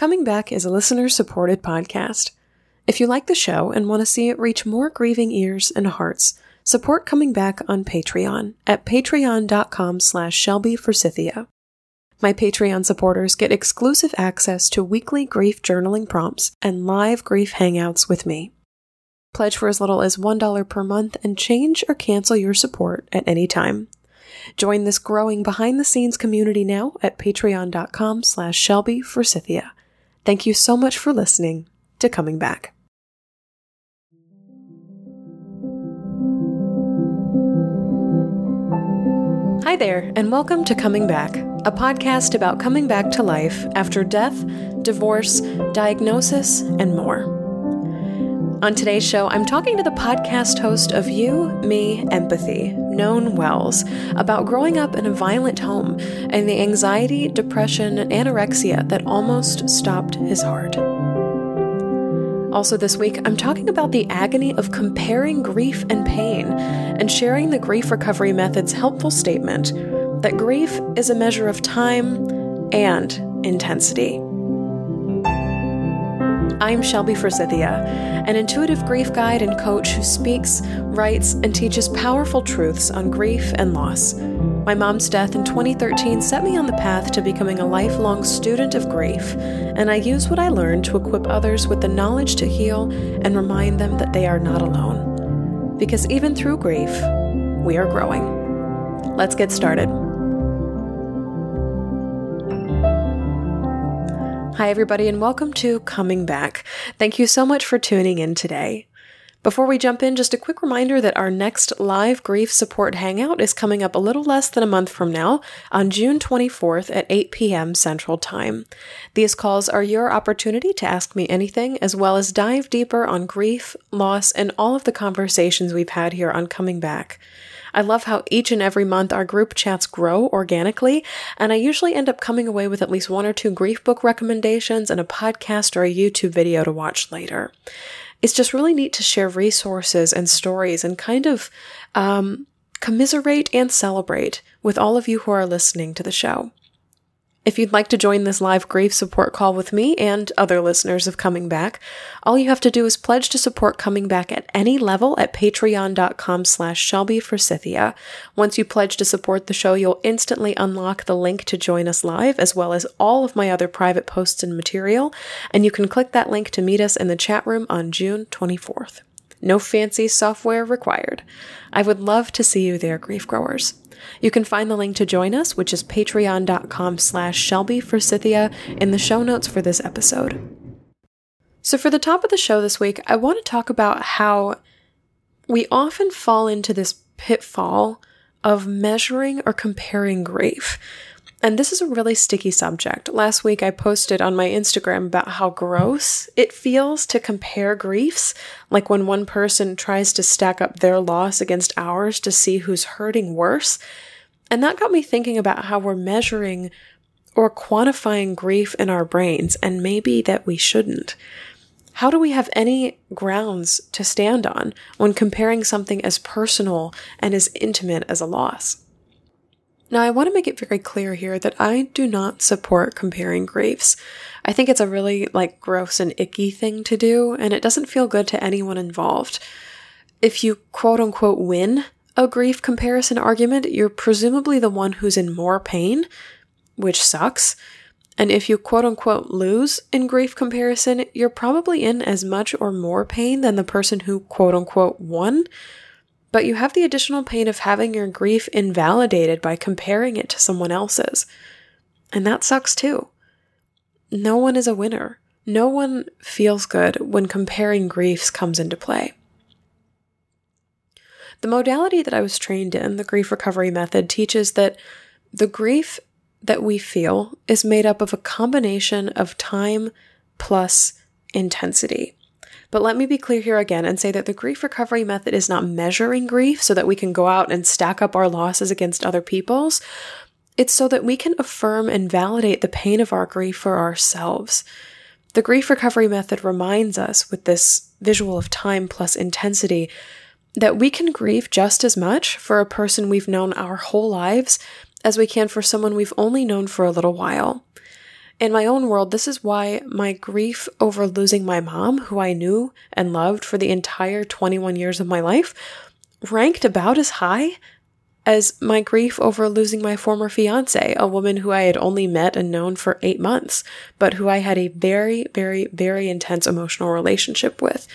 Coming Back is a listener supported podcast. If you like the show and want to see it reach more grieving ears and hearts, support Coming Back on Patreon at patreon.com slash Shelby Forsythia. My Patreon supporters get exclusive access to weekly grief journaling prompts and live grief hangouts with me. Pledge for as little as $1 per month and change or cancel your support at any time. Join this growing behind the scenes community now at patreon.com slash Shelby Forsythia. Thank you so much for listening to Coming Back. Hi there, and welcome to Coming Back, a podcast about coming back to life after death, divorce, diagnosis, and more. On today's show, I'm talking to the podcast host of You, Me, Empathy, Known Wells, about growing up in a violent home and the anxiety, depression, and anorexia that almost stopped his heart. Also, this week, I'm talking about the agony of comparing grief and pain and sharing the grief recovery method's helpful statement that grief is a measure of time and intensity. I'm Shelby Forsythia, an intuitive grief guide and coach who speaks, writes, and teaches powerful truths on grief and loss. My mom's death in 2013 set me on the path to becoming a lifelong student of grief, and I use what I learned to equip others with the knowledge to heal and remind them that they are not alone. Because even through grief, we are growing. Let's get started. Hi, everybody, and welcome to Coming Back. Thank you so much for tuning in today. Before we jump in, just a quick reminder that our next live grief support hangout is coming up a little less than a month from now on June 24th at 8 p.m. Central Time. These calls are your opportunity to ask me anything, as well as dive deeper on grief, loss, and all of the conversations we've had here on Coming Back. I love how each and every month our group chats grow organically, and I usually end up coming away with at least one or two grief book recommendations and a podcast or a YouTube video to watch later. It's just really neat to share resources and stories and kind of um, commiserate and celebrate with all of you who are listening to the show. If you'd like to join this live grief support call with me and other listeners of Coming Back, all you have to do is pledge to support Coming Back at any level at patreon.com slash Shelby. Once you pledge to support the show, you'll instantly unlock the link to join us live, as well as all of my other private posts and material, and you can click that link to meet us in the chat room on June 24th. No fancy software required. I would love to see you there, grief growers. You can find the link to join us, which is patreon.com slash Shelby Forsythia, in the show notes for this episode. So, for the top of the show this week, I want to talk about how we often fall into this pitfall of measuring or comparing grief. And this is a really sticky subject. Last week I posted on my Instagram about how gross it feels to compare griefs, like when one person tries to stack up their loss against ours to see who's hurting worse. And that got me thinking about how we're measuring or quantifying grief in our brains, and maybe that we shouldn't. How do we have any grounds to stand on when comparing something as personal and as intimate as a loss? Now, I want to make it very clear here that I do not support comparing griefs. I think it's a really like gross and icky thing to do, and it doesn't feel good to anyone involved. If you quote unquote win a grief comparison argument, you're presumably the one who's in more pain, which sucks. And if you quote unquote lose in grief comparison, you're probably in as much or more pain than the person who quote unquote won, but you have the additional pain of having your grief invalidated by comparing it to someone else's. And that sucks too. No one is a winner. No one feels good when comparing griefs comes into play. The modality that I was trained in, the grief recovery method, teaches that the grief that we feel is made up of a combination of time plus intensity. But let me be clear here again and say that the grief recovery method is not measuring grief so that we can go out and stack up our losses against other people's. It's so that we can affirm and validate the pain of our grief for ourselves. The grief recovery method reminds us with this visual of time plus intensity that we can grieve just as much for a person we've known our whole lives as we can for someone we've only known for a little while. In my own world, this is why my grief over losing my mom, who I knew and loved for the entire 21 years of my life, ranked about as high as my grief over losing my former fiance, a woman who I had only met and known for eight months, but who I had a very, very, very intense emotional relationship with.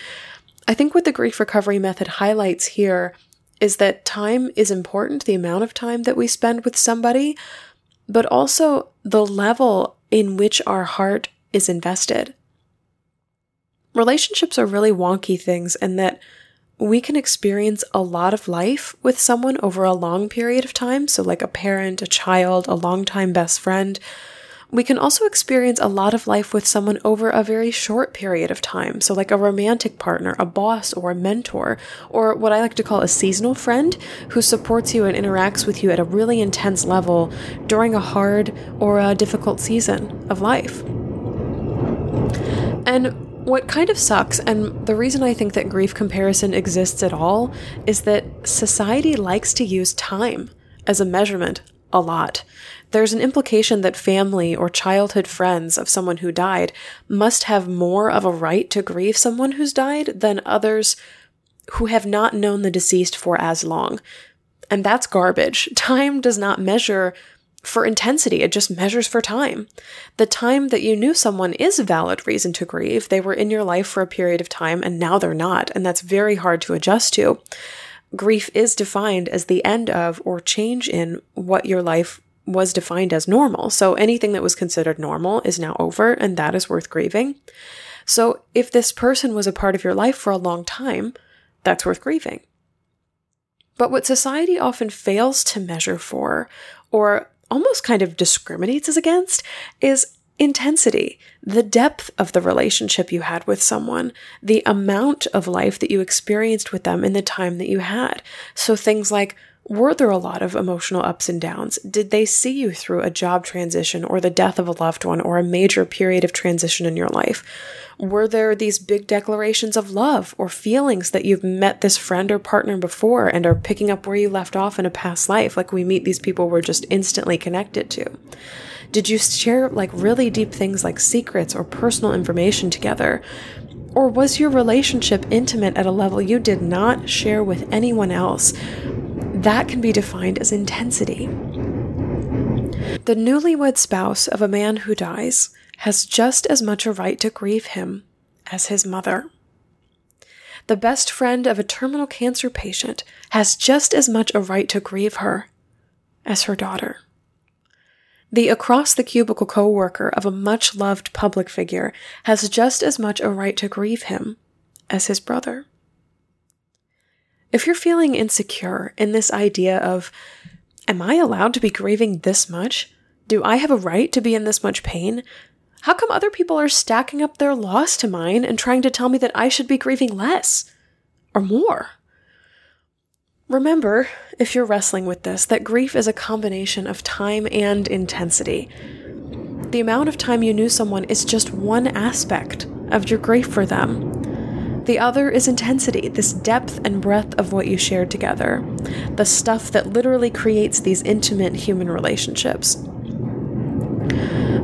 I think what the grief recovery method highlights here is that time is important, the amount of time that we spend with somebody, but also the level in which our heart is invested. Relationships are really wonky things, and that we can experience a lot of life with someone over a long period of time. So, like a parent, a child, a longtime best friend. We can also experience a lot of life with someone over a very short period of time. So, like a romantic partner, a boss, or a mentor, or what I like to call a seasonal friend who supports you and interacts with you at a really intense level during a hard or a difficult season of life. And what kind of sucks, and the reason I think that grief comparison exists at all, is that society likes to use time as a measurement a lot. There's an implication that family or childhood friends of someone who died must have more of a right to grieve someone who's died than others who have not known the deceased for as long. And that's garbage. Time does not measure for intensity, it just measures for time. The time that you knew someone is a valid reason to grieve. They were in your life for a period of time and now they're not, and that's very hard to adjust to. Grief is defined as the end of or change in what your life was defined as normal. So anything that was considered normal is now over, and that is worth grieving. So if this person was a part of your life for a long time, that's worth grieving. But what society often fails to measure for, or almost kind of discriminates against, is intensity, the depth of the relationship you had with someone, the amount of life that you experienced with them in the time that you had. So things like, were there a lot of emotional ups and downs? Did they see you through a job transition or the death of a loved one or a major period of transition in your life? Were there these big declarations of love or feelings that you've met this friend or partner before and are picking up where you left off in a past life? Like we meet these people we're just instantly connected to. Did you share like really deep things like secrets or personal information together? Or was your relationship intimate at a level you did not share with anyone else? That can be defined as intensity. The newlywed spouse of a man who dies has just as much a right to grieve him as his mother. The best friend of a terminal cancer patient has just as much a right to grieve her as her daughter. The across the cubicle coworker of a much loved public figure has just as much a right to grieve him as his brother. If you're feeling insecure in this idea of, am I allowed to be grieving this much? Do I have a right to be in this much pain? How come other people are stacking up their loss to mine and trying to tell me that I should be grieving less or more? Remember, if you're wrestling with this, that grief is a combination of time and intensity. The amount of time you knew someone is just one aspect of your grief for them. The other is intensity, this depth and breadth of what you shared together, the stuff that literally creates these intimate human relationships.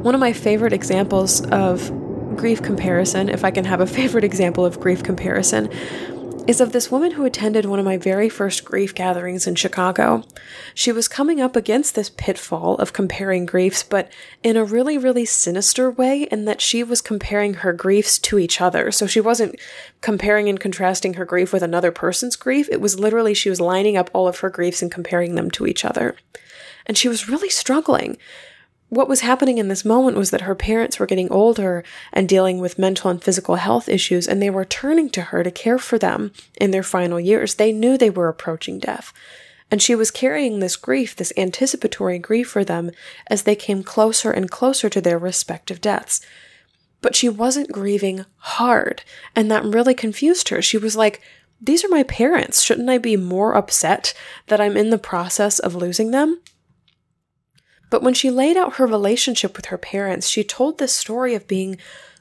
One of my favorite examples of grief comparison, if I can have a favorite example of grief comparison, is of this woman who attended one of my very first grief gatherings in Chicago. She was coming up against this pitfall of comparing griefs, but in a really, really sinister way, in that she was comparing her griefs to each other. So she wasn't comparing and contrasting her grief with another person's grief. It was literally she was lining up all of her griefs and comparing them to each other. And she was really struggling what was happening in this moment was that her parents were getting older and dealing with mental and physical health issues, and they were turning to her to care for them in their final years. They knew they were approaching death. And she was carrying this grief, this anticipatory grief for them as they came closer and closer to their respective deaths. But she wasn't grieving hard, and that really confused her. She was like, These are my parents. Shouldn't I be more upset that I'm in the process of losing them? But when she laid out her relationship with her parents, she told this story of being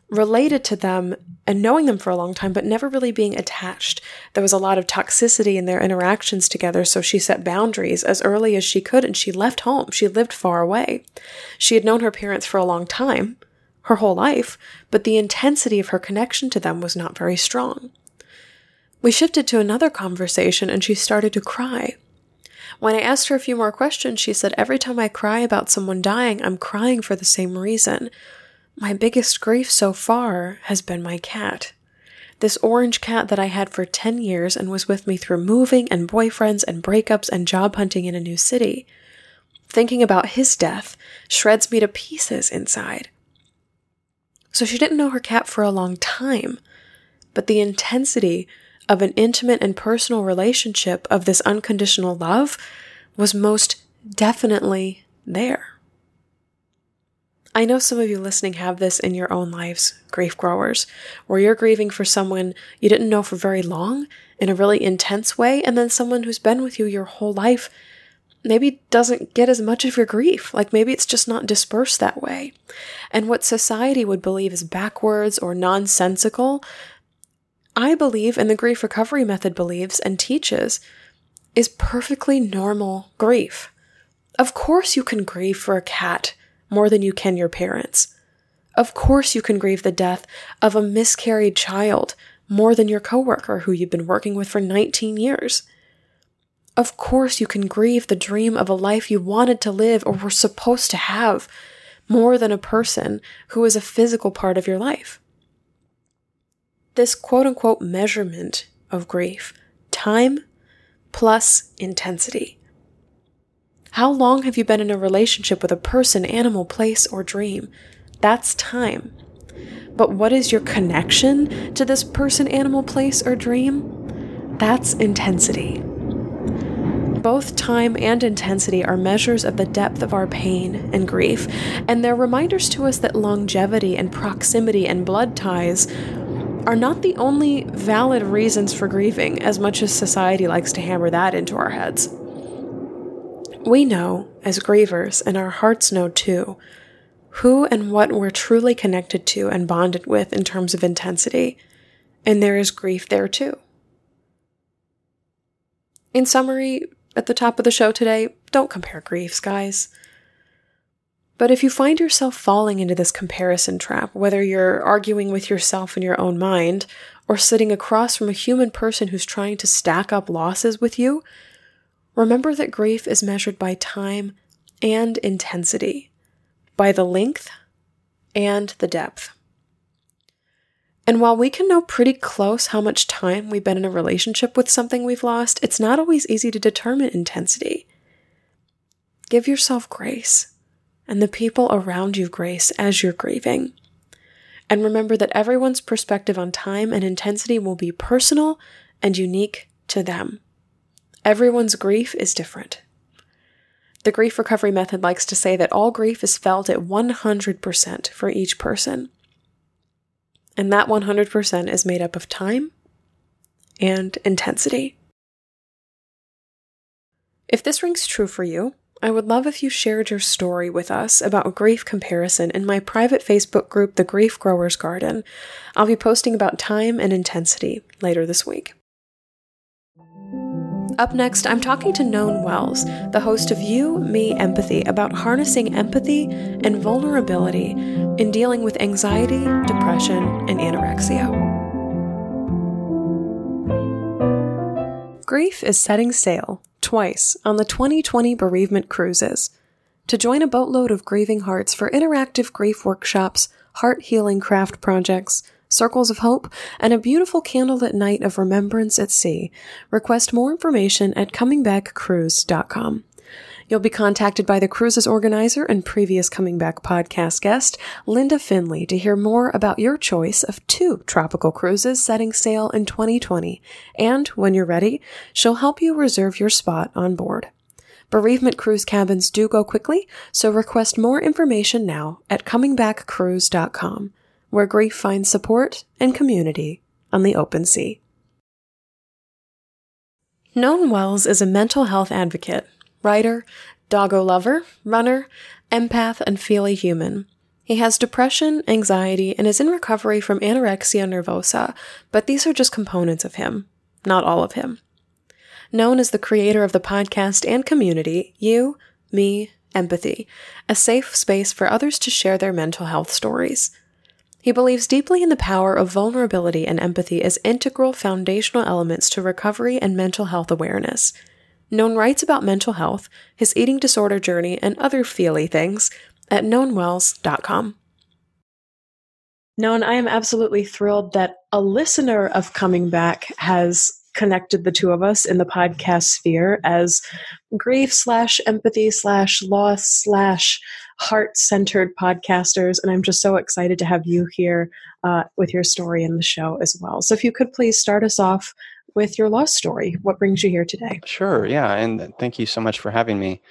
related to them and knowing them for a long time, but never really being attached. There was a lot of toxicity in their interactions together, so she set boundaries as early as she could and she left home. She lived far away. She had known her parents for a long time, her whole life, but the intensity of her connection to them was not very strong. We shifted to another conversation and she started to cry. When I asked her a few more questions, she said, Every time I cry about someone dying, I'm crying for the same reason. My biggest grief so far has been my cat. This orange cat that I had for 10 years and was with me through moving and boyfriends and breakups and job hunting in a new city. Thinking about his death shreds me to pieces inside. So she didn't know her cat for a long time, but the intensity of an intimate and personal relationship of this unconditional love was most definitely there. I know some of you listening have this in your own lives, grief growers, where you're grieving for someone you didn't know for very long in a really intense way, and then someone who's been with you your whole life maybe doesn't get as much of your grief. Like maybe it's just not dispersed that way. And what society would believe is backwards or nonsensical, I believe, and the grief recovery method believes and teaches, is perfectly normal grief. Of course, you can grieve for a cat more than you can your parents. Of course, you can grieve the death of a miscarried child more than your coworker who you've been working with for 19 years. Of course, you can grieve the dream of a life you wanted to live or were supposed to have more than a person who is a physical part of your life. This quote unquote measurement of grief, time plus intensity. How long have you been in a relationship with a person, animal, place, or dream? That's time. But what is your connection to this person, animal, place, or dream? That's intensity. Both time and intensity are measures of the depth of our pain and grief, and they're reminders to us that longevity and proximity and blood ties are not the only valid reasons for grieving, as much as society likes to hammer that into our heads. We know, as grievers, and our hearts know too, who and what we're truly connected to and bonded with in terms of intensity, and there is grief there too. In summary, at the top of the show today, don't compare griefs, guys. But if you find yourself falling into this comparison trap, whether you're arguing with yourself in your own mind or sitting across from a human person who's trying to stack up losses with you, remember that grief is measured by time and intensity, by the length and the depth. And while we can know pretty close how much time we've been in a relationship with something we've lost, it's not always easy to determine intensity. Give yourself grace and the people around you grace as you're grieving. And remember that everyone's perspective on time and intensity will be personal and unique to them. Everyone's grief is different. The grief recovery method likes to say that all grief is felt at 100% for each person. And that 100% is made up of time and intensity. If this rings true for you, I would love if you shared your story with us about grief comparison in my private Facebook group, The Grief Growers Garden. I'll be posting about time and intensity later this week. Up next, I'm talking to Known Wells, the host of You, Me, Empathy, about harnessing empathy and vulnerability in dealing with anxiety, depression, and anorexia. Grief is setting sail twice on the 2020 bereavement cruises. To join a boatload of grieving hearts for interactive grief workshops, heart healing craft projects, circles of hope, and a beautiful candlelit night of remembrance at sea. Request more information at comingbackcruise.com. You'll be contacted by the cruise's organizer and previous Coming Back podcast guest, Linda Finley, to hear more about your choice of two tropical cruises setting sail in 2020. And when you're ready, she'll help you reserve your spot on board. Bereavement cruise cabins do go quickly, so request more information now at comingbackcruise.com where grief finds support and community on the open sea. Known Wells is a mental health advocate, writer, doggo lover, runner, empath, and feely human. He has depression, anxiety, and is in recovery from anorexia nervosa, but these are just components of him, not all of him. Known as the creator of the podcast and community, You, Me, empathy, a safe space for others to share their mental health stories. He believes deeply in the power of vulnerability and empathy as integral foundational elements to recovery and mental health awareness. Known writes about mental health, his eating disorder journey, and other feely things at knownwells.com. Known, I am absolutely thrilled that a listener of Coming Back has connected the two of us in the podcast sphere as grief slash empathy slash loss slash heart centered podcasters. And I'm just so excited to have you here uh, with your story in the show as well. So if you could please start us off with your loss story. What brings you here today? Sure. Yeah. And thank you so much for having me.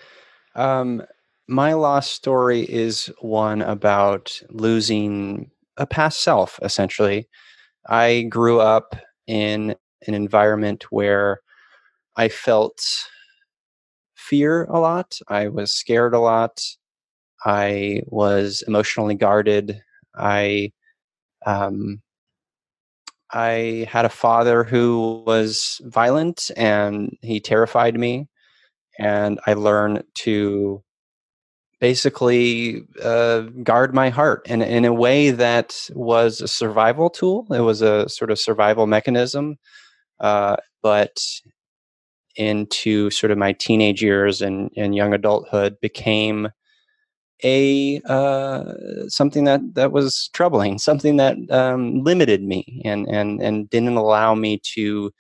Um, my loss story is one about losing a past self, essentially. I grew up in an environment where I felt fear a lot. I was scared a lot. I was emotionally guarded. I um, I had a father who was violent and he terrified me. And I learned to basically uh, guard my heart in, in a way that was a survival tool. It was a sort of survival mechanism uh, but into sort of my teenage years and, and young adulthood became a uh, something that that was troubling, something that um, limited me and and and didn't allow me to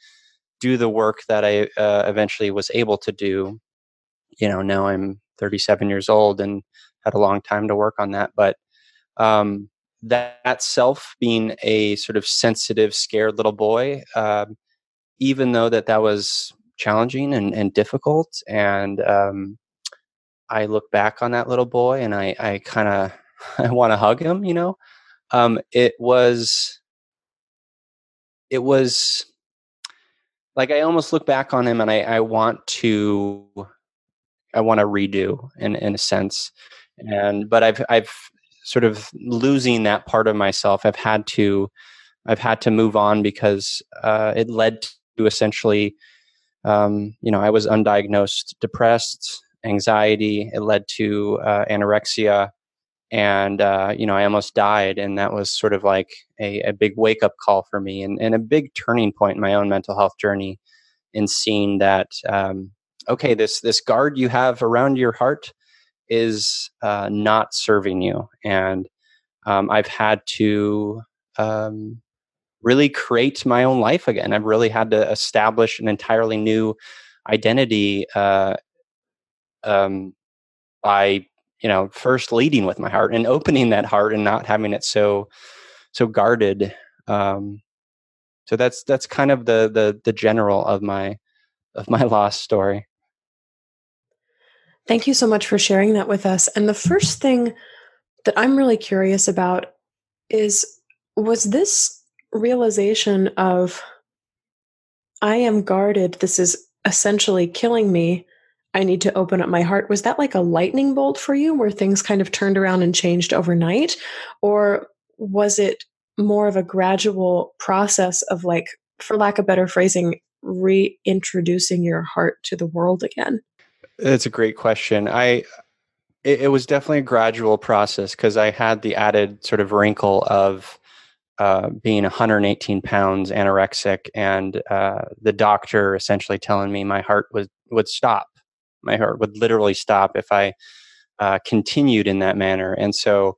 do the work that I uh, eventually was able to do. You know, now I'm 37 years old and had a long time to work on that, but um, that, self being a sort of sensitive, scared little boy. Uh, even though that that was challenging and, and difficult and um, i look back on that little boy and i, I kind of i want to hug him you know? Um, it was it was like i almost look back on him and i, I want to i want to redo in, in a sense. And but i've i've sort of losing that part of myself. I've had to i've had to move on because uh, it led to essentially, um, you know, I was undiagnosed depressed, anxiety. It led to uh, anorexia, and uh, you know, I almost died. And that was sort of like a, a big wake up call for me, and, and a big turning point in my own mental health journey. In seeing that, um, okay, this this guard you have around your heart is uh, not serving you, and um, I've had to um, really create my own life again. I've really had to establish an entirely new identity uh, um, by you know first leading with my heart and opening that heart and not having it so so guarded. Um, so that's that's kind of the the the general of my of my lost story. Thank you so much for sharing that with us. And the first thing that I'm really curious about is was this realization of I am guarded. This is essentially killing me. I need to open up my heart. Was that like a lightning bolt for you where things kind of turned around and changed overnight? Or was it more of a gradual process of like, for lack of better phrasing, reintroducing your heart to the world again? That's a great question. I it, it was definitely a gradual process because I had the added sort of wrinkle of uh, being 118 pounds, anorexic, and uh, the doctor essentially telling me my heart would would stop. My heart would literally stop if I uh, continued in that manner. And so,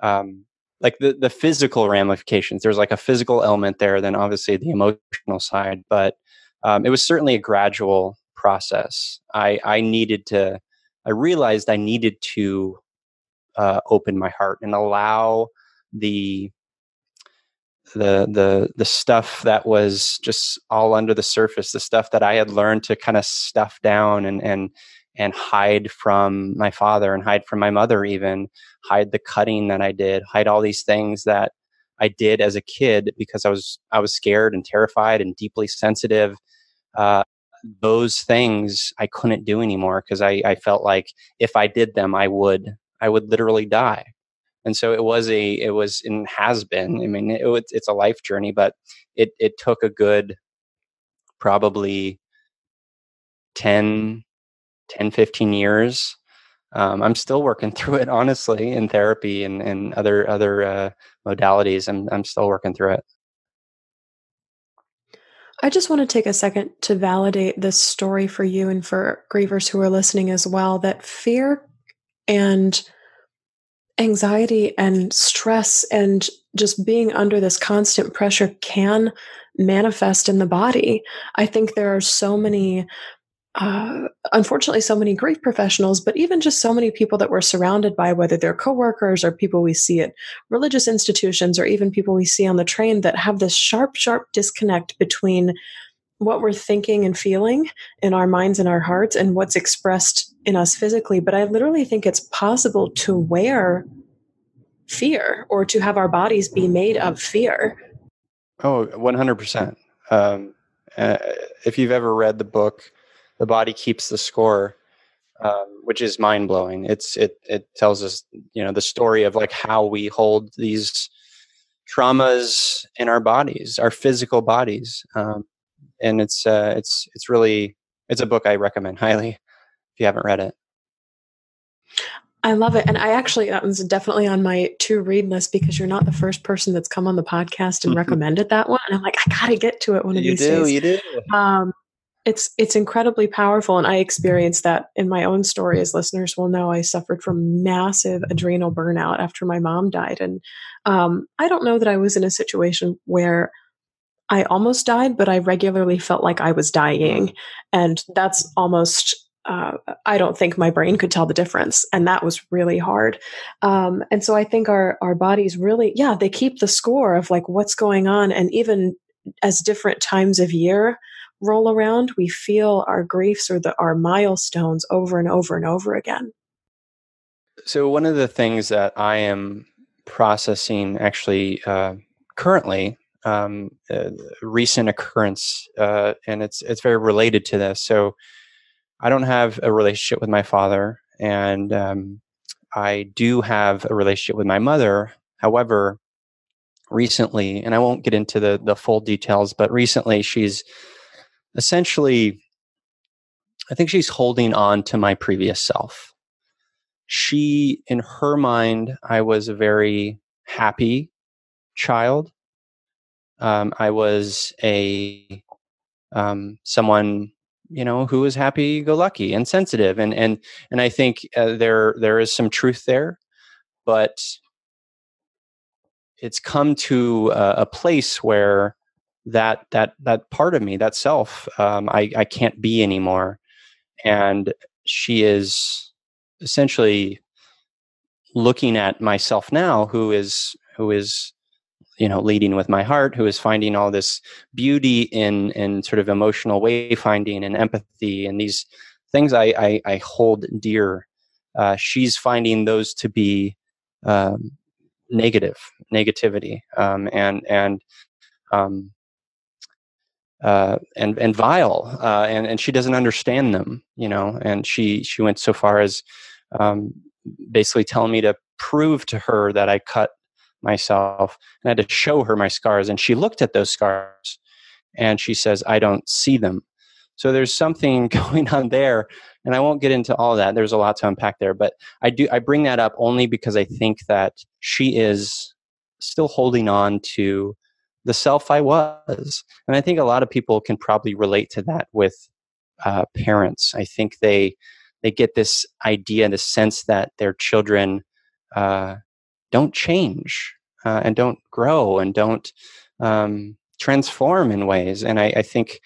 um, like the the physical ramifications, there's like a physical element there, then obviously the emotional side. But um, it was certainly a gradual process. I I needed to. I realized I needed to uh, open my heart and allow the the the the stuff that was just all under the surface the stuff that i had learned to kind of stuff down and and and hide from my father and hide from my mother even hide the cutting that i did hide all these things that i did as a kid because i was i was scared and terrified and deeply sensitive uh, those things i couldn't do anymore because I, I felt like if i did them i would i would literally die and so it was a it was and has been i mean it, it's a life journey but it it took a good probably 10 10 15 years um, I'm still working through it, honestly, in therapy and, and other other uh, modalities. I'm I'm still working through it. I just want to take a second to validate this story for you and for grievers who are listening as well. That fear and anxiety and stress and just being under this constant pressure can manifest in the body. I think there are so many uh, unfortunately so many grief professionals, but even just so many people that we're surrounded by, whether they're coworkers or people we see at religious institutions or even people we see on the train that have this sharp, sharp disconnect between what we're thinking and feeling in our minds and our hearts and what's expressed in us physically. But I literally think it's possible to wear fear or to have our bodies be made of fear. Oh, 100%. Um, uh, if you've ever read the book, the body keeps the score, um, which is mind blowing. It's it it tells us you know the story of like how we hold these traumas in our bodies, our physical bodies, um, and it's uh, it's it's really it's a book I recommend highly if you haven't read it. I love it. And I actually, that was definitely on my to read list because you're not the first person that's come on the podcast and recommended that one. And I'm like, I got to get to it one of you these do, days. You do, um, it's it's incredibly powerful and i experienced that in my own story as listeners will know i suffered from massive adrenal burnout after my mom died and um, i don't know that i was in a situation where i almost died but i regularly felt like i was dying and that's almost uh, I don't think my brain could tell the difference, and that was really hard. Um, and so I think our our bodies really, yeah, they keep the score of like what's going on, and even as different times of year roll around, we feel our griefs or the, our milestones over and over and over again. So, one of the things that I am processing actually uh, currently, um, a recent occurrence, uh, and it's it's very related to this. So, I don't have a relationship with my father, and um, I do have a relationship with my mother. However, recently, and I won't get into the the full details, but recently she's essentially, I think she's holding on to my previous self. She, in her mind, I was a very happy child. Um, I was a um, someone you know who was happy go lucky and sensitive and and and i think uh, there there is some truth there but it's come to a, a place where that that that part of me, that self, um, I I can't be anymore, and she is essentially looking at myself now, who is who is you know leading with my heart, who is finding all this beauty in in sort of emotional wayfinding and empathy and these things I I, I hold dear. Uh, she's finding those to be um, negative negativity um, and and um, uh, and and vile, uh, and and she doesn't understand them, you know. And she she went so far as um, basically telling me to prove to her that I cut myself, and I had to show her my scars. And she looked at those scars, and she says, "I don't see them." So there's something going on there, and I won't get into all that. There's a lot to unpack there, but I do I bring that up only because I think that she is still holding on to the self I was. And I think a lot of people can probably relate to that with uh, parents. I think they they get this idea, this sense that their children uh, don't change uh, and don't grow and don't um, transform in ways. And I, I think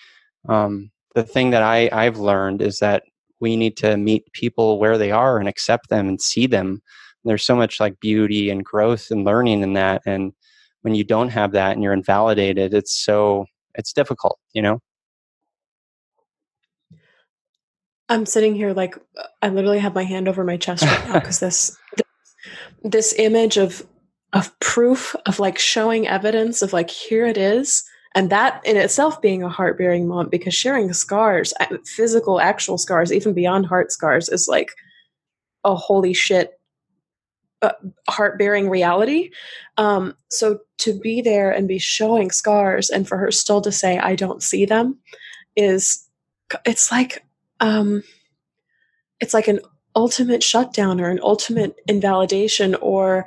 um, the thing that I, I've learned is that we need to meet people where they are and accept them and see them. There's so much like beauty and growth and learning in that. And when you don't have that and you're invalidated it's so it's difficult you know i'm sitting here like i literally have my hand over my chest right now because this, this this image of of proof of like showing evidence of like here it is and that in itself being a heart baring moment because sharing scars physical actual scars even beyond heart scars is like a holy shit uh, heart baring reality. Um, so to be there and be showing scars and for her still to say, I don't see them is, it's like, um, it's like an ultimate shutdown or an ultimate invalidation or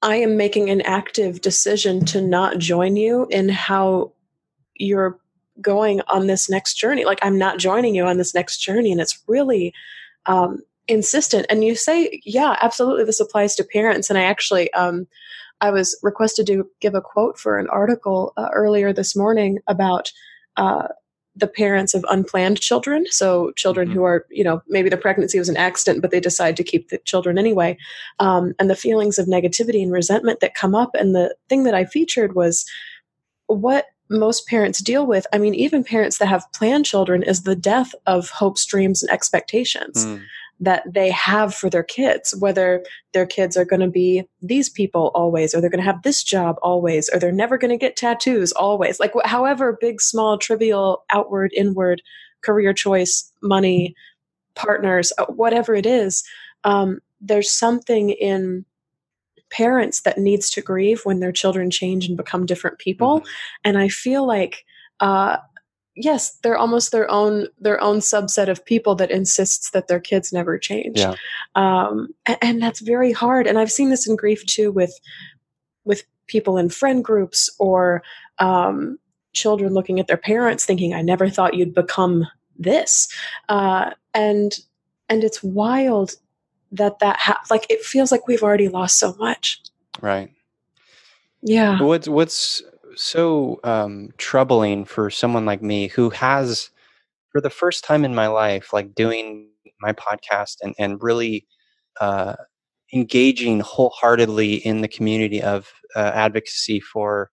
I am making an active decision to not join you in how you're going on this next journey. Like, I'm not joining you on this next journey. And it's really um, insistent. And you say, yeah, absolutely, this applies to parents. And I actually, um, I was requested to give a quote for an article uh, earlier this morning about uh, the parents of unplanned children. So children mm-hmm. who are, you know, maybe the pregnancy was an accident, but they decide to keep the children anyway. Um, and the feelings of negativity and resentment that come up. And the thing that I featured was what most parents deal with. I mean, even parents that have planned children is the death of hopes, dreams, and expectations. Mm that they have for their kids, whether their kids are going to be these people always, or they're going to have this job always, or they're never going to get tattoos always. Like, however big, small, trivial, outward, inward, career choice, money, partners, uh, whatever it is, um, there's something in parents that needs to grieve when their children change and become different people. Mm-hmm. And I feel like, uh, yes, they're almost their own their own subset of people that insists that their kids never change. Yeah. Um, and, and that's very hard. And I've seen this in grief too with with people in friend groups or um, children looking at their parents thinking, "I never thought you'd become this," uh, and and it's wild that that ha- like it feels like we've already lost so much. Right. Yeah. What's what's so um, troubling for someone like me who has, for the first time in my life, like doing my podcast and, and really uh, engaging wholeheartedly in the community of uh, advocacy for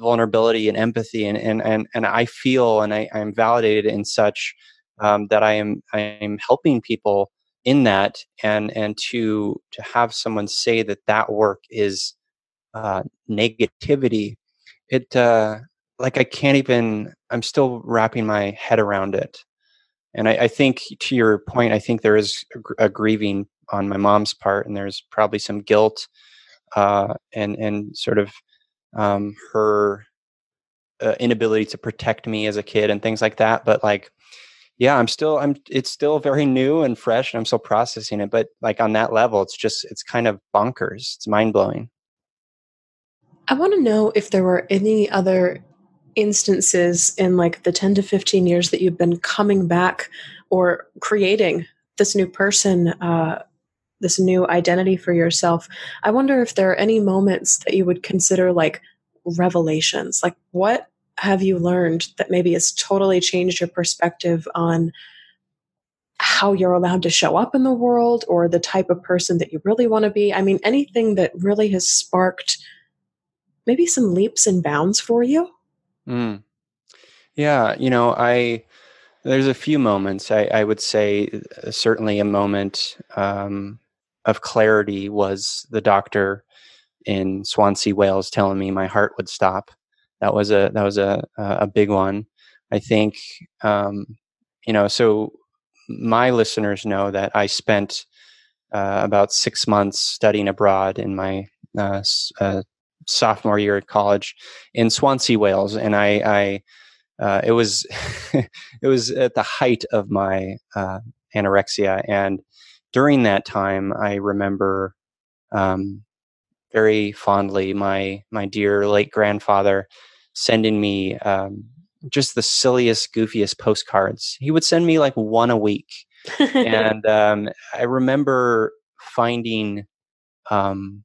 vulnerability and empathy and and and, and I feel and I, I'm validated in such um, that I am I am helping people in that and and to to have someone say that that work is uh, negativity it uh like i can't even i'm still wrapping my head around it. And i, I think to your point i think there is a, a, grieving on my mom's part and there's probably some guilt uh and and sort of um her uh, inability to protect me as a kid and things like that but like yeah i'm still i'm it's still very new and fresh and i'm still processing it but like on that level it's just it's kind of bonkers. It's mind-blowing I want to know if there were any other instances in like the 10 to 15 years that you've been coming back or creating this new person, uh, this new identity for yourself. I wonder if there are any moments that you would consider like revelations. Like, what have you learned that maybe has totally changed your perspective on how you're allowed to show up in the world or the type of person that you really want to be? I mean, anything that really has sparked maybe some leaps and bounds for you? Mm. Yeah, you know, I there's a few moments. I, I would say uh, certainly a moment um, of clarity was the doctor in Swansea, Wales, telling me my heart would stop. That was a that was a a big one. I think um, you know. So my listeners know that I spent uh, about six months studying abroad in my uh, uh, sophomore year at college in Swansea, Wales, and I, I uh, it was it was at the height of my uh, anorexia, and during that time, I remember um, very fondly my my dear late grandfather sending me um, just the silliest, goofiest postcards. He would send me like one a week, and um, I remember finding um,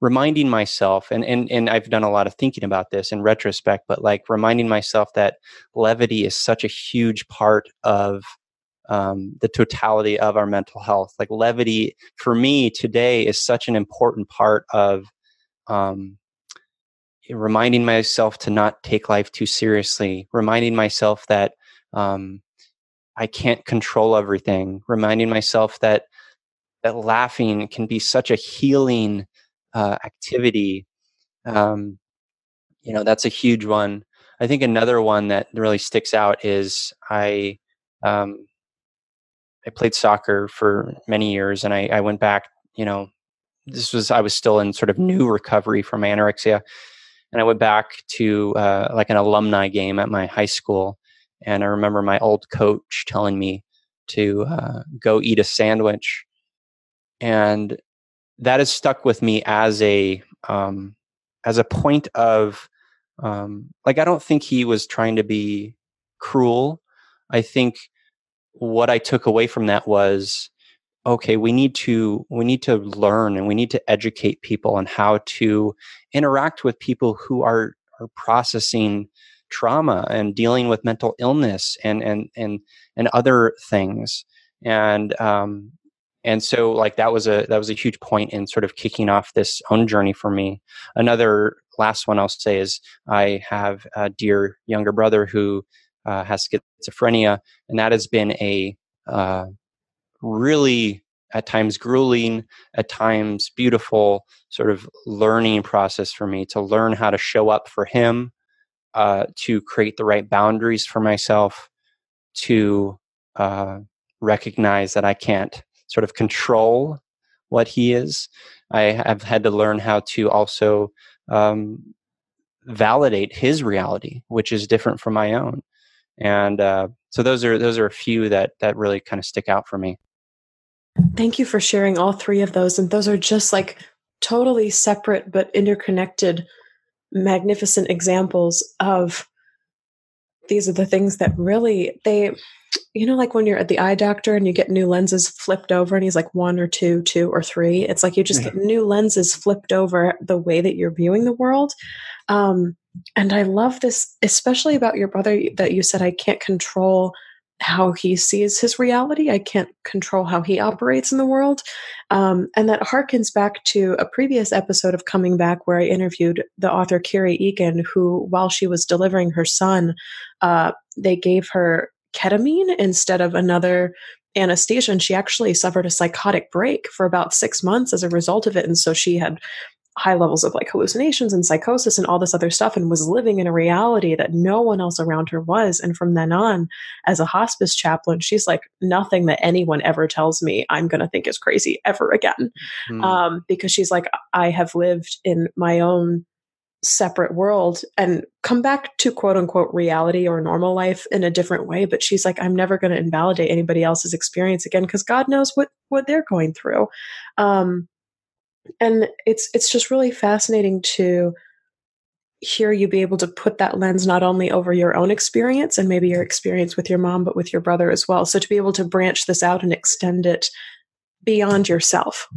reminding myself and, and and I've done a lot of thinking about this in retrospect, but like reminding myself that levity is such a huge part of um, the totality of our mental health. Like levity for me today is such an important part of um, reminding myself to not take life too seriously, reminding myself that um, I can't control everything, reminding myself that that laughing can be such a healing uh, activity. Um, you know, that's a huge one. I think another one that really sticks out is I um, I played soccer for many years, and I, I went back. You know, this was I was still in sort of new recovery from anorexia, and I went back to uh, like an alumni game at my high school, and I remember my old coach telling me, to uh, go eat a sandwich, and that has stuck with me as a um, as a point of um, like I don't think he was trying to be cruel. I think what I took away from that was okay we need to we need to learn and we need to educate people on how to interact with people who are are processing trauma and dealing with mental illness and and and and other things and um and so like that was a that was a huge point in sort of kicking off this own journey for me. Another last one i'll say is i have a dear younger brother who uh, has schizophrenia and that has been a uh, really at times grueling, at times beautiful sort of learning process for me to learn how to show up for him, uh, to create the right boundaries for myself, to uh, recognize that I can't sort of control what he is. I have had to learn how to also um, validate his reality, which is different from my own. And uh, so those are those are a few that that really kind of stick out for me. Thank you for sharing all three of those. And those are just like totally separate but interconnected, magnificent examples of these are the things that really they you know like when you're at the eye doctor and you get new lenses flipped over and he's like one or two two or three it's like you just get new lenses flipped over the way that you're viewing the world um, and i love this especially about your brother that you said i can't control how he sees his reality. I can't control how he operates in the world. Um, and that harkens back to a previous episode of Coming Back where I interviewed the author Kerry Egan, who, while she was delivering her son, uh, they gave her ketamine instead of another anesthesia and she actually suffered a psychotic break for about six months as a result of it and so she had high levels of like hallucinations and psychosis and all this other stuff and was living in a reality that no one else around her was. And from then on, as a hospice chaplain, she's like, nothing that anyone ever tells me I'm going to think is crazy ever again. Mm. Um, because she's like, I have lived in my own separate world and come back to quote unquote reality or normal life in a different way but she's like i'm never going to invalidate anybody else's experience again because god knows what what they're going through. Um and it's it's just really fascinating to hear you be able to put that lens not only over your own experience and maybe your experience with your mom but with your brother as well. So to be able to branch this out and extend it beyond yourself.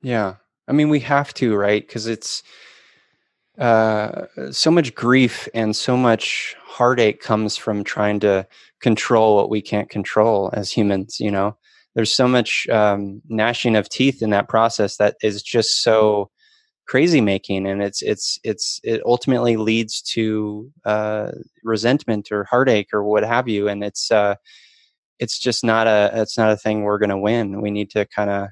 Yeah. I mean we have to right? Because it's uh, so much grief and so much heartache comes from trying to control what we can't control as humans you know? There's so much um, gnashing of teeth in that process that is just so crazy making and it's it's it's it ultimately leads to uh, resentment or heartache or what have you and it's uh it's just not a it's not a thing we're going to win. We need to kind of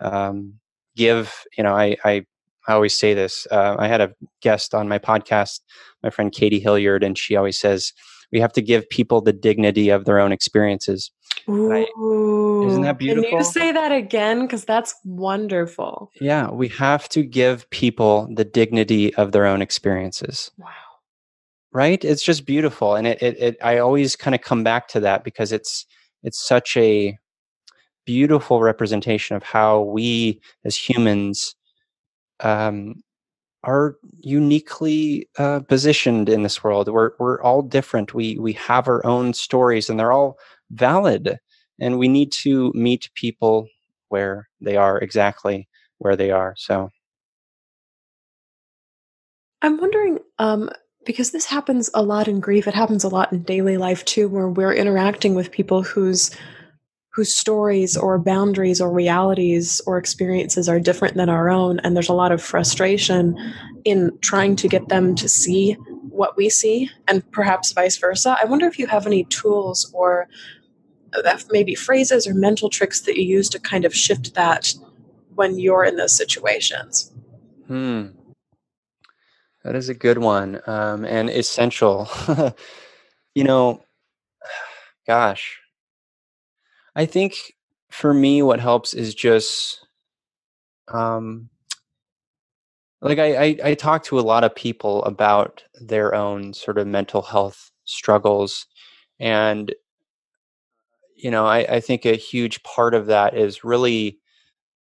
um, give you know i i I always say this. Uh, I had a guest on my podcast, my friend Katie Hilliard, and she always says we have to give people the dignity of their own experiences. Ooh, isn't that beautiful? Can you say that again? Because that's wonderful. Yeah, we have to give people the dignity of their own experiences. Wow. Right? It's just beautiful. And it, it, it I always kind of come back to that because it's it's such a beautiful representation of how we as humans um, are uniquely uh, positioned in this world. We're we're all different. We we have our own stories, and they're all valid. And we need to meet people where they are exactly where they are. So, I'm wondering um, because this happens a lot in grief. It happens a lot in daily life too, where we're interacting with people whose whose stories or boundaries or realities or experiences are different than our own. And there's a lot of frustration in trying to get them to see what we see and perhaps vice versa. I wonder if you have any tools or uh, maybe phrases or mental tricks that you use to kind of shift that when you're in those situations. Hmm. That is a good one um, and essential. you know, gosh, I think for me, what helps is just, um, like I, I, I talk to a lot of people about their own sort of mental health struggles, and you know, I, I think a huge part of that is really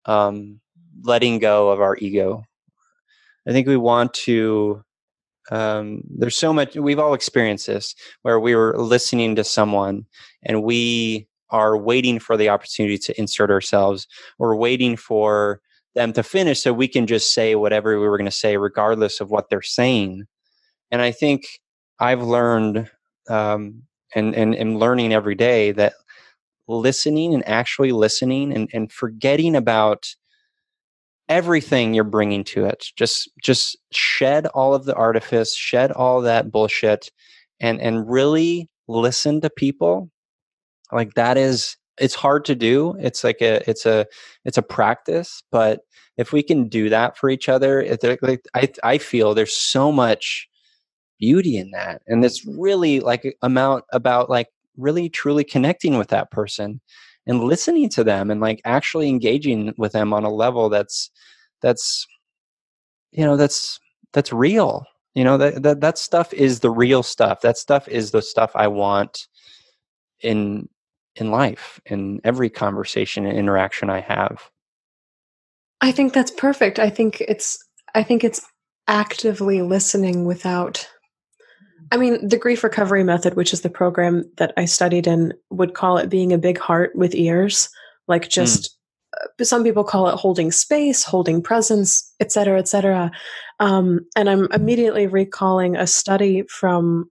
um, letting go of our ego. I think we want to. Um, there's so much we've all experienced this where we were listening to someone and we are waiting for the opportunity to insert ourselves or waiting for them to finish so we can just say whatever we were going to say regardless of what they're saying. And i think i've learned um, and, and and learning every day that listening and actually listening and, and forgetting about everything you're bringing to it. Just just shed all of the artifice shed all that bullshit and and really listen to people like that is it's hard to do it's like a it's a it's a practice but if we can do that for each other it, like i i feel there's so much beauty in that and it's really like amount about like really truly connecting with that person and listening to them and like actually engaging with them on a level that's that's you know that's that's real you know that that, that stuff is the real stuff that stuff is the stuff i want in in life in every conversation and interaction i have i think that's perfect i think it's i think it's actively listening without I mean, the grief recovery method, which is the program that I studied in, would call it being a big heart with ears. Like just, mm. some people call it holding space, holding presence, et cetera, et cetera. Um, and I'm immediately recalling a study from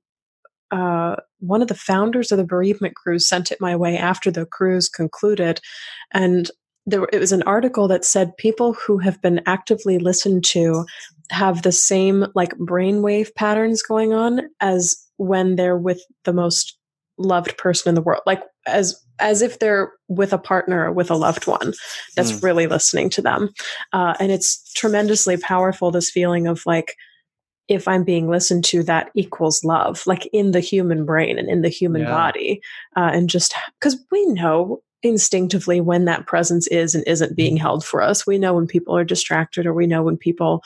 uh, one of the founders of the bereavement cruise sent it my way after the cruise concluded. And there, it was an article that said people who have been actively listened to have the same like brainwave patterns going on as when they're with the most loved person in the world like as as if they're with a partner or with a loved one that's mm. really listening to them uh, and it's tremendously powerful this feeling of like if i'm being listened to that equals love like in the human brain and in the human yeah. body uh, and just because we know instinctively when that presence is and isn't being held for us. We know when people are distracted or we know when people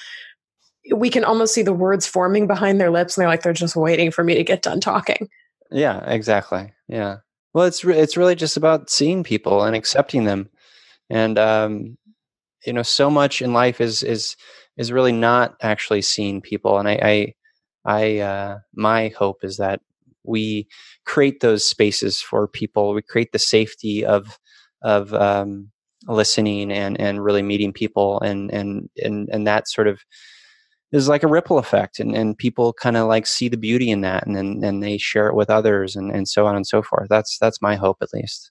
we can almost see the words forming behind their lips and they're like they're just waiting for me to get done talking. Yeah exactly. Yeah. Well it's re- it's really just about seeing people and accepting them. And um you know so much in life is is is really not actually seeing people and i i i uh my hope is that we create those spaces for people we create the safety of of um listening and and really meeting people and and and and that sort of is like a ripple effect and, and people kind of like see the beauty in that and then and they share it with others and, and so on and so forth. That's that's my hope at least.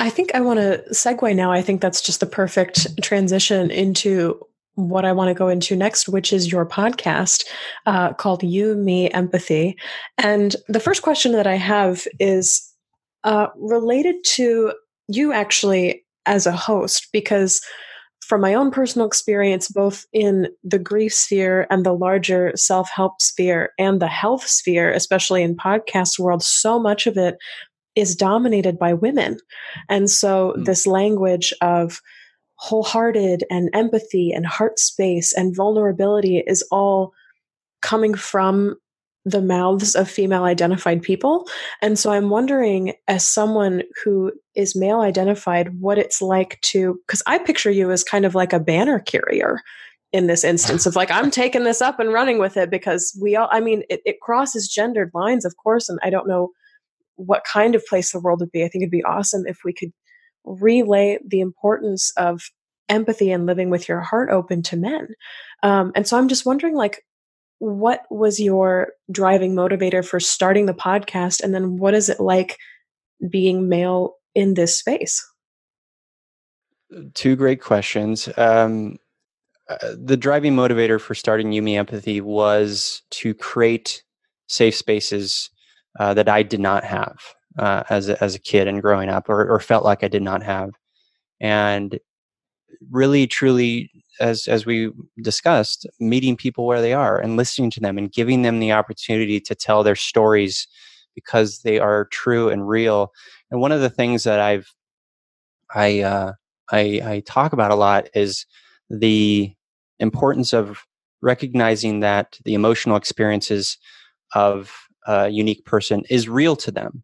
I think I want to segue now. I think that's just the perfect transition into what I want to go into next, which is your podcast uh, called You, Me, Empathy. And the first question that I have is uh, related to you actually as a host, because from my own personal experience, both in the grief sphere and the larger self help sphere and the health sphere, especially in podcast world, so much of it is dominated by women. And so mm. this language of wholehearted and empathy and heart space and vulnerability is all coming from the mouths of female identified people. And so I'm wondering, as someone who is male identified, what it's like to, because I picture you as kind of like a banner carrier in this instance of like, I'm taking this up and running with it because we all, I mean, it, it crosses gendered lines, of course. And I don't know what kind of place the world would be. I think it'd be awesome if we could relay the importance of empathy and living with your heart open to men. Um, and so I'm just wondering, like, what was your driving motivator for starting the podcast? And then what is it like being male in this space? Two great questions. Um, uh, the driving motivator for starting You, Me Empathy was to create safe spaces uh, that i did not have uh, as, a, as a kid and growing up or, or felt like i did not have. And really truly as as we discussed meeting people where they are and listening to them and giving them the opportunity to tell their stories because they are true and real. And one of the things that i've i uh, i i talk about a lot is the importance of recognizing that the emotional experiences of a unique person is real to them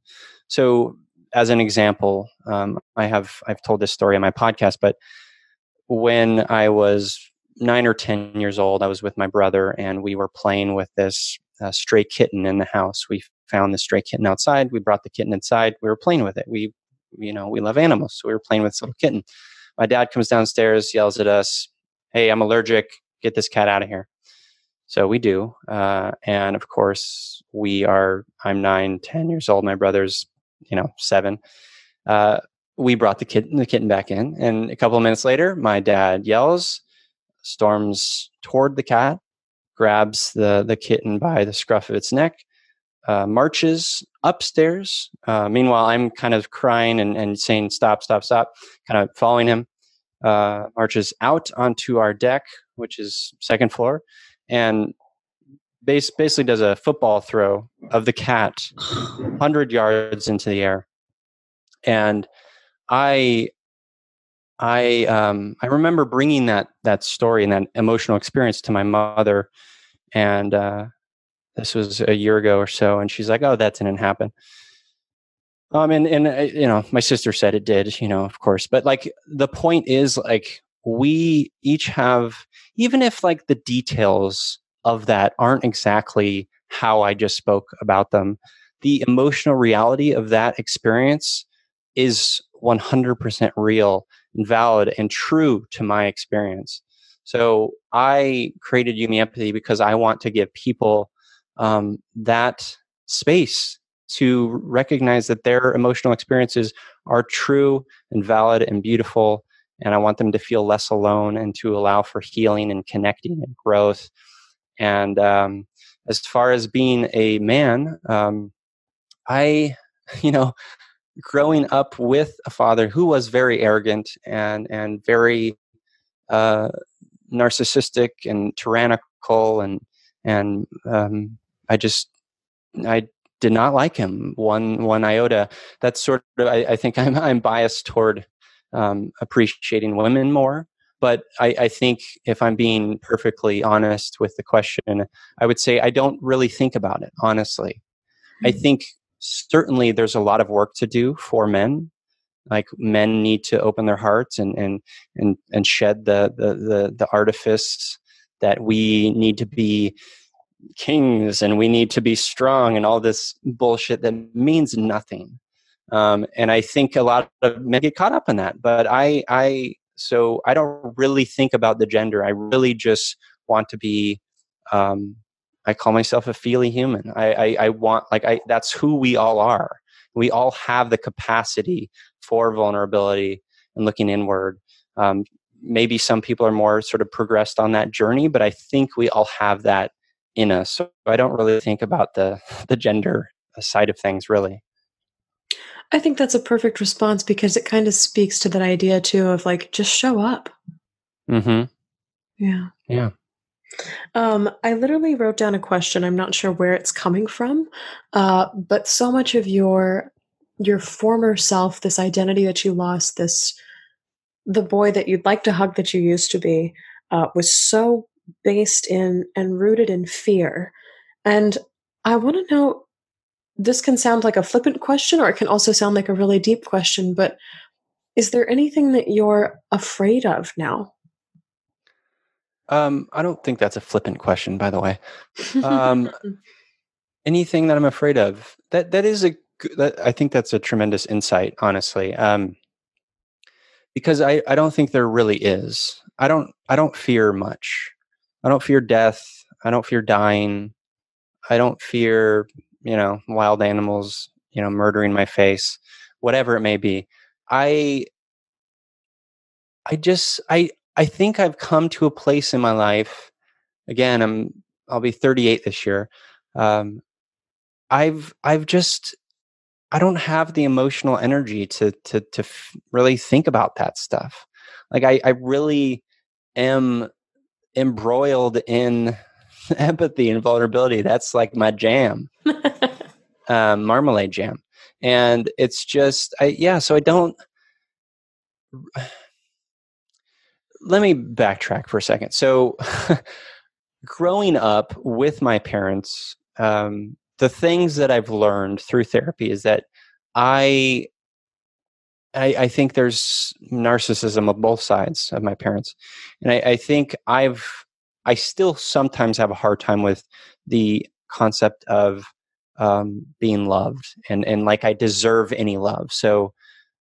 so as an example, um, I have I've told this story on my podcast, but when I was nine or ten years old, I was with my brother, and we were playing with this uh, stray kitten in the house. We found the stray kitten outside. We brought the kitten inside. We were playing with it. We, you know, we love animals, so we were playing with this little kitten. My dad comes downstairs, yells at us, "Hey, I'm allergic. Get this cat out of here." So we do, uh, and of course, we are. I'm nine, ten years old. My brother's, you know, seven. Uh, we brought the kitten, the kitten back in, and a couple of minutes later, my dad yells, storms toward the cat, grabs the the kitten by the scruff of its neck, uh, marches upstairs. Uh, meanwhile, I'm kind of crying and, and saying, "Stop! Stop! Stop!" Kind of following him. Uh, marches out onto our deck, which is second floor, and base, basically does a football throw of the cat, hundred yards into the air, and I I um, I remember bringing that that story and that emotional experience to my mother, and uh, this was a year ago or so, and she's like, "Oh, that didn't happen." Um, and and uh, you know, my sister said it did, you know, of course, but like the point is, like we each have, even if like the details of that aren't exactly how I just spoke about them, the emotional reality of that experience is 100% real and valid and true to my experience. So I created You Me Empathy because I want to give people um, that space to recognize that their emotional experiences are true and valid and beautiful. And I want them to feel less alone and to allow for healing and connecting and growth. And um, as far as being a man, um, I, you know, growing up with a father who was very arrogant and and very uh, narcissistic and tyrannical and and um, I just I did not like him one one iota. That's sort of I, I think I'm I'm biased toward um, appreciating women more. But I, I think if I'm being perfectly honest with the question, I would say I don't really think about it honestly. I hmm. think certainly there's a lot of work to do for men like men need to open their hearts and and and and shed the the the, the artifice that we need to be kings and we need to be strong and all this bullshit that means nothing um, and i think a lot of men get caught up in that but i i so i don't really think about the gender i really just want to be um, I call myself a feely human. I, I, I want like I that's who we all are. We all have the capacity for vulnerability and looking inward. Um, maybe some people are more sort of progressed on that journey, but I think we all have that in us. So I don't really think about the the gender side of things really. I think that's a perfect response because it kind of speaks to that idea too of like just show up. Mm-hmm. Yeah. Yeah. Um, I literally wrote down a question. I'm not sure where it's coming from, uh, but so much of your your former self, this identity that you lost, this the boy that you'd like to hug that you used to be, uh, was so based in and rooted in fear. And I want to know. This can sound like a flippant question, or it can also sound like a really deep question. But is there anything that you're afraid of now? Um, I don't think that's a flippant question, by the way. Um, anything that I'm afraid of that that is a that, I think that's a tremendous insight, honestly. Um, because I I don't think there really is. I don't I don't fear much. I don't fear death. I don't fear dying. I don't fear you know wild animals you know murdering my face, whatever it may be. I I just I I think I've come to a place in my life. Again, I'm I'll be 38 this year. Um, I've I've just I don't have the emotional energy to to to f- really think about that stuff. Like I I really am embroiled in empathy and vulnerability. That's like my jam, um, marmalade jam, and it's just I yeah. So I don't let me backtrack for a second. So, growing up with my parents, um, the things that I've learned through therapy is that I I, I, think there's narcissism of both sides of my parents, and I, I think I've I still sometimes have a hard time with the concept of um, being loved and and like I deserve any love. So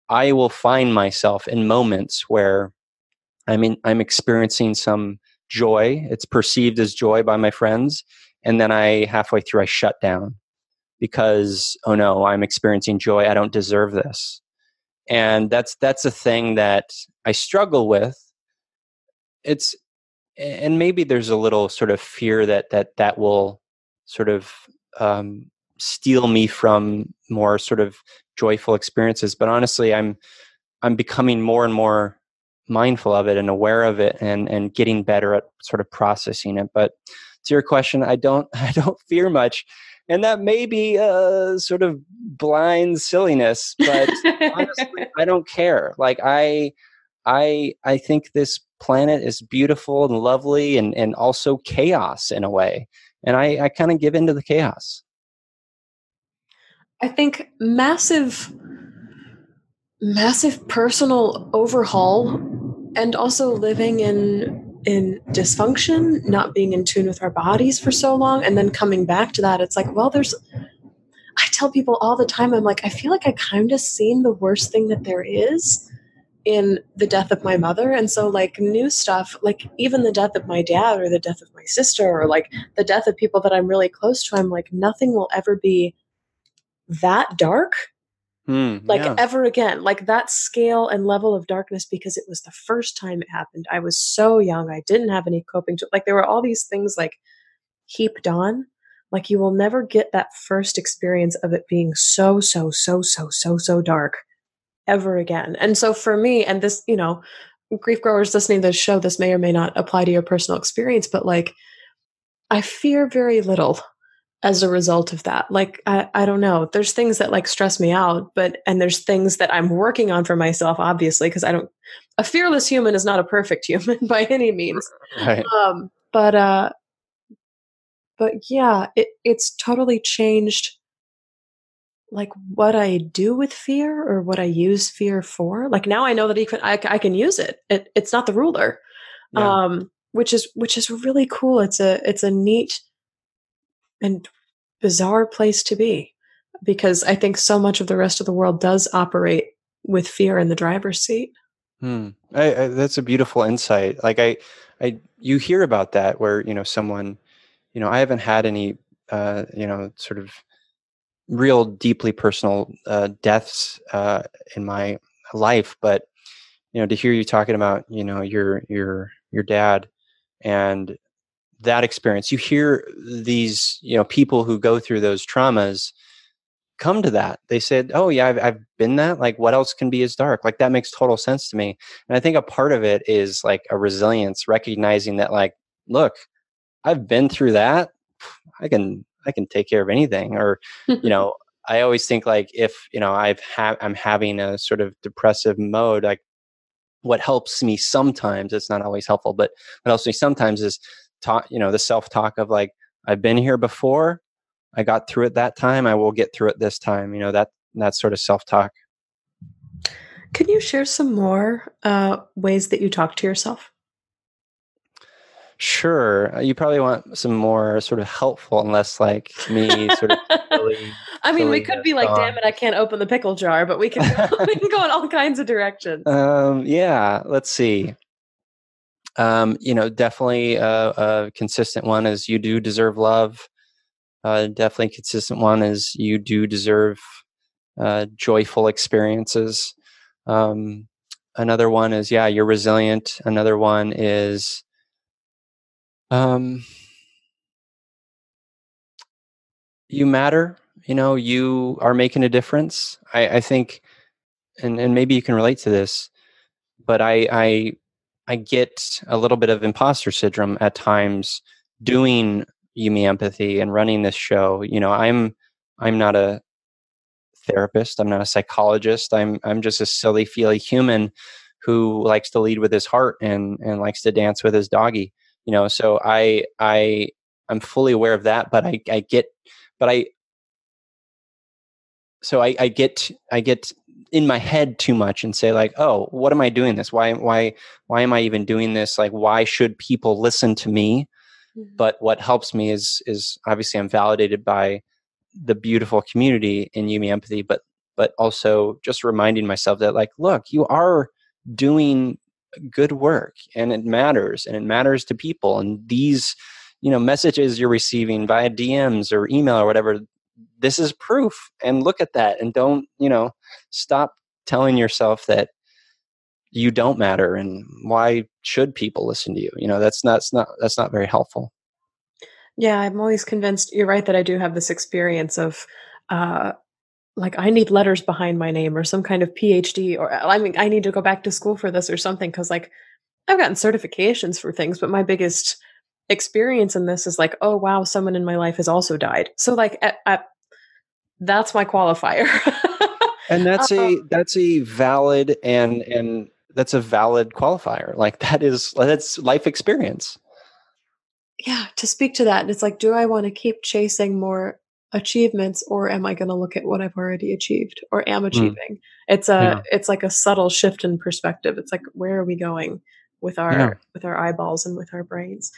I will find myself in moments where I mean I'm experiencing some joy. It's perceived as joy by my friends, and then I halfway through I shut down because oh no, I'm experiencing joy. I don't deserve this and that's that's a thing that I struggle with. It's and maybe there's a little sort of fear that that that will sort of um, steal me from more sort of joyful experiences. But honestly, I'm I'm becoming more and more mindful of it and aware of it and and getting better at sort of processing it. But to your question, I don't I don't fear much and that may be a sort of blind silliness but honestly i don't care like i i i think this planet is beautiful and lovely and and also chaos in a way and i i kind of give into the chaos i think massive massive personal overhaul and also living in in dysfunction, not being in tune with our bodies for so long, and then coming back to that, it's like, well, there's. I tell people all the time, I'm like, I feel like I kind of seen the worst thing that there is in the death of my mother. And so, like, new stuff, like even the death of my dad or the death of my sister or like the death of people that I'm really close to, I'm like, nothing will ever be that dark Mm, like yeah. ever again like that scale and level of darkness because it was the first time it happened i was so young i didn't have any coping to like there were all these things like heaped on like you will never get that first experience of it being so so so so so so dark ever again and so for me and this you know grief growers listening to the show this may or may not apply to your personal experience but like i fear very little as a result of that. Like, I, I don't know. There's things that like stress me out, but, and there's things that I'm working on for myself, obviously, because I don't, a fearless human is not a perfect human by any means. Right. Um, but, uh, but yeah, it, it's totally changed like what I do with fear or what I use fear for. Like now I know that even I, I can use it. it. It's not the ruler. Yeah. Um, which is, which is really cool. It's a, it's a neat, and bizarre place to be because I think so much of the rest of the world does operate with fear in the driver's seat. Hmm. I, I, that's a beautiful insight. Like I, I, you hear about that where you know someone, you know, I haven't had any, uh, you know, sort of real deeply personal uh, deaths uh, in my life, but you know, to hear you talking about, you know, your your your dad and that experience you hear these you know people who go through those traumas come to that. They said oh yeah I've, I've been that like what else can be as dark? Like that makes total sense to me. And i think a part of it is like a resilience recognizing that like look i've been through that. I can i can take care of anything or you know i always think like if you know i've ha- i'm having a sort of depressive mode like what helps me sometimes it's not always helpful but what helps me sometimes is talk you know the self talk of like i've been here before i got through it that time i will get through it this time you know that that sort of self talk can you share some more uh, ways that you talk to yourself Sure. Uh, you probably want some more sort of helpful and less like me sort of. I mean, we could be like, "Damn it, I can't open the pickle jar," but we can we can go in all kinds of directions. Um, yeah. Let's see. Um, you know, definitely a, a, consistent one is you do deserve love. Uh, definitely consistent one is you do deserve uh, joyful experiences. Um, another one is yeah, you're resilient. Another one is um, you matter. You know, you are making a difference. I, I think, and and maybe you can relate to this, but I I I get a little bit of imposter syndrome at times doing You Me Empathy and running this show. You know, I'm I'm not a therapist. I'm not a psychologist. I'm I'm just a silly, feely human who likes to lead with his heart and and likes to dance with his doggy. You know, so I I I'm fully aware of that, but I I get but I so I, I get I get in my head too much and say like oh what am i doing this? Why why why am i even doing this? Like why should people listen to me? Mm-hmm. but what helps me is is obviously i'm validated by the beautiful community in You Me Empathy, but but also just reminding myself that like, look, you are doing good work and it matters and it matters to people. And these, you know, messages you're receiving via DMs or email or whatever, this is proof. And look at that and don't, you know, stop telling yourself that you don't matter and why should people listen to you? You know, that's not, that's not, that's not very helpful. Yeah, I'm always convinced you're right that I do have this experience of uh like I need letters behind my name or some kind of PhD or I mean I need to go back to school for this or something cuz like I've gotten certifications for things but my biggest experience in this is like oh wow someone in my life has also died. So like at, at, that's my qualifier. and that's a um, that's a valid and and that's a valid qualifier. Like that is that's life experience yeah, to speak to that, and it's like, do I want to keep chasing more achievements or am I going to look at what I've already achieved or am mm. achieving? Mm. It's a, yeah. it's like a subtle shift in perspective. It's like, where are we going with our, yeah. with our eyeballs and with our brains?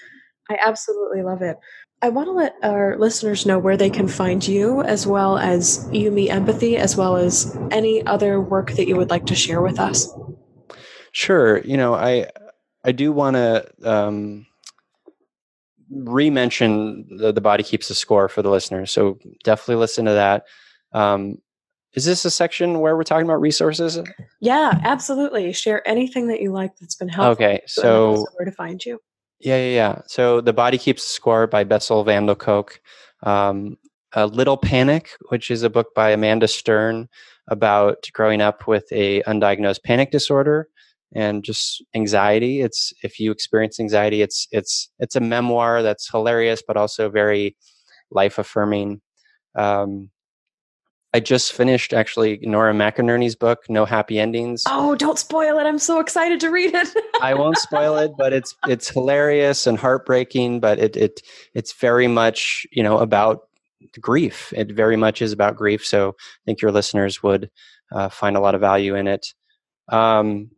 I absolutely love it. I want to let our listeners know where they can find you as well as You Me Empathy, as well as any other work that you would like to share with us. Sure. You know, I, I do want to, um, re-mention the, the body keeps the score for the listeners so definitely listen to that. Um, is this a section where we're talking about resources? Yeah absolutely. Share anything that you like that's been helpful. Okay so where to find you? Yeah yeah yeah. So the body keeps the score by bessel van der kolk. Um, a little panic which is a book by amanda stern about growing up with a undiagnosed panic disorder and just anxiety it's if you experience anxiety it's it's it's a memoir that's hilarious but also very life affirming um, I just finished actually Nora McInerney's book, No Happy Endings. Oh, don't spoil it. I'm so excited to read it. I won't spoil it, but it's it's hilarious and heartbreaking, but it it it's very much, you know, about grief. It very much is about grief. So I think your listeners would uh, find a lot of value in it. Um,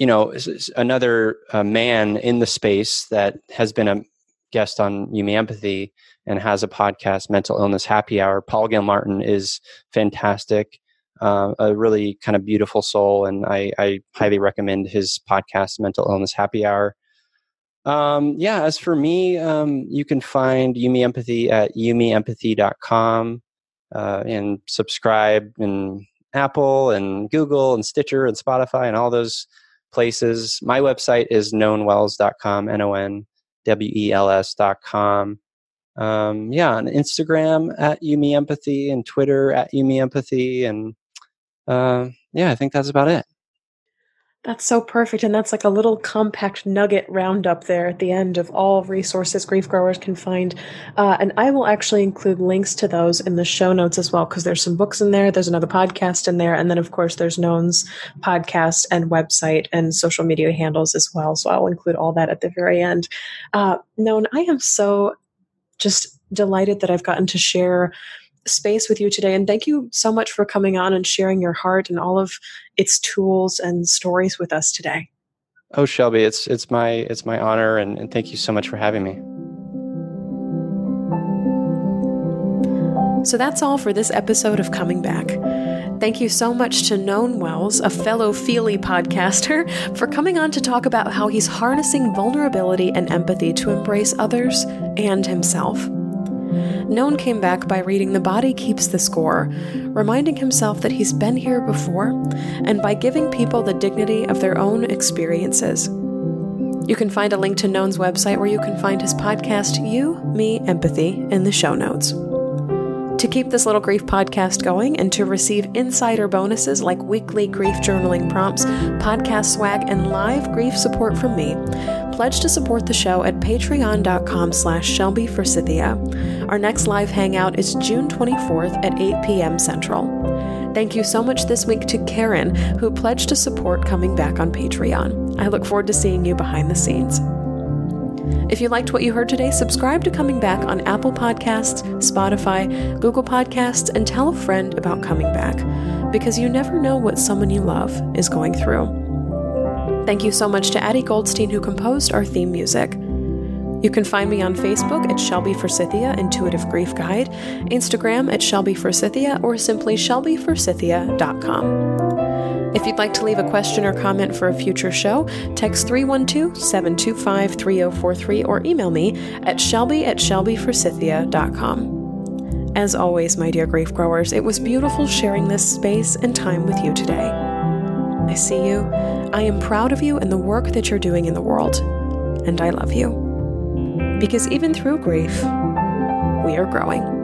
you know, another uh, man in the space that has been a guest on You Me Empathy and has a podcast, Mental Illness Happy Hour. Paul Gilmartin is fantastic, uh, a really kind of beautiful soul, and I, I, highly recommend his podcast, Mental Illness Happy Hour. Um, yeah, as for me, um, you can find You Me Empathy at yumiempathy.com uh, and subscribe in Apple and Google and Stitcher and Spotify and all those places. My website is knownwells.com, N O N W E L S.com. Um, yeah, on Instagram at You Me Empathy and Twitter at You Me Empathy. And uh, yeah, I think that's about it. That's so perfect. And that's like a little compact nugget roundup there at the end of all resources grief growers can find. Uh, and I will actually include links to those in the show notes as well, because there's some books in there. There's another podcast in there. And then, of course, there's Known's podcast and website and social media handles as well. So I'll include all that at the very end. Uh, Known, I am so just delighted that I've gotten to share space with you today. And thank you so much for coming on and sharing your heart and all of its tools and stories with us today. Oh, Shelby, it's it's my it's my honor, and, and thank you so much for having me. So that's all for this episode of Coming Back. Thank you so much to Known Wells, a fellow Feely podcaster, for coming on to talk about how he's harnessing vulnerability and empathy to embrace others and himself. Known came back by reading The Body Keeps the Score, reminding himself that he's been here before, and by giving people the dignity of their own experiences. You can find a link to Known's website where you can find his podcast, You, Me, Empathy, in the show notes. To keep this little grief podcast going and to receive insider bonuses like weekly grief journaling prompts, podcast swag, and live grief support from me, pledge to support the show at patreon.com slash Shelby Our next live hangout is June 24th at 8 p.m. Central. Thank you so much this week to Karen, who pledged to support coming back on Patreon. I look forward to seeing you behind the scenes. If you liked what you heard today, subscribe to Coming Back on Apple Podcasts, Spotify, Google Podcasts, and tell a friend about Coming Back because you never know what someone you love is going through. Thank you so much to Addie Goldstein, who composed our theme music. You can find me on Facebook at Shelby Forsythia Intuitive Grief Guide, Instagram at Shelby Forsythia, or simply shelbyforsythia.com. If you'd like to leave a question or comment for a future show, text 312 725 3043 or email me at shelby at shelbyforsythia.com. As always, my dear grief growers, it was beautiful sharing this space and time with you today. I see you, I am proud of you and the work that you're doing in the world, and I love you. Because even through grief, we are growing.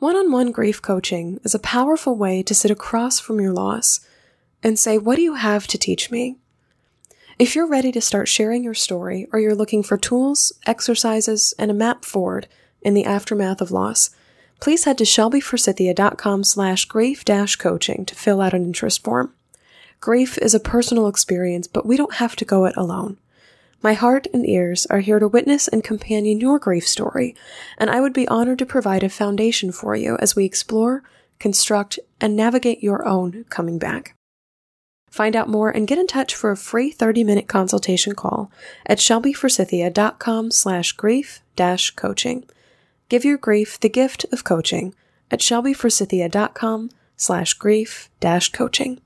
One on one grief coaching is a powerful way to sit across from your loss and say, What do you have to teach me? If you're ready to start sharing your story or you're looking for tools, exercises, and a map forward in the aftermath of loss, please head to shelbyforsythia.com slash grief dash coaching to fill out an interest form. Grief is a personal experience, but we don't have to go it alone. My heart and ears are here to witness and companion your grief story, and I would be honored to provide a foundation for you as we explore, construct, and navigate your own coming back. Find out more and get in touch for a free 30-minute consultation call at shelbyforsythia.com slash grief dash coaching. Give your grief the gift of coaching at shelbyforsythia.com slash grief dash coaching.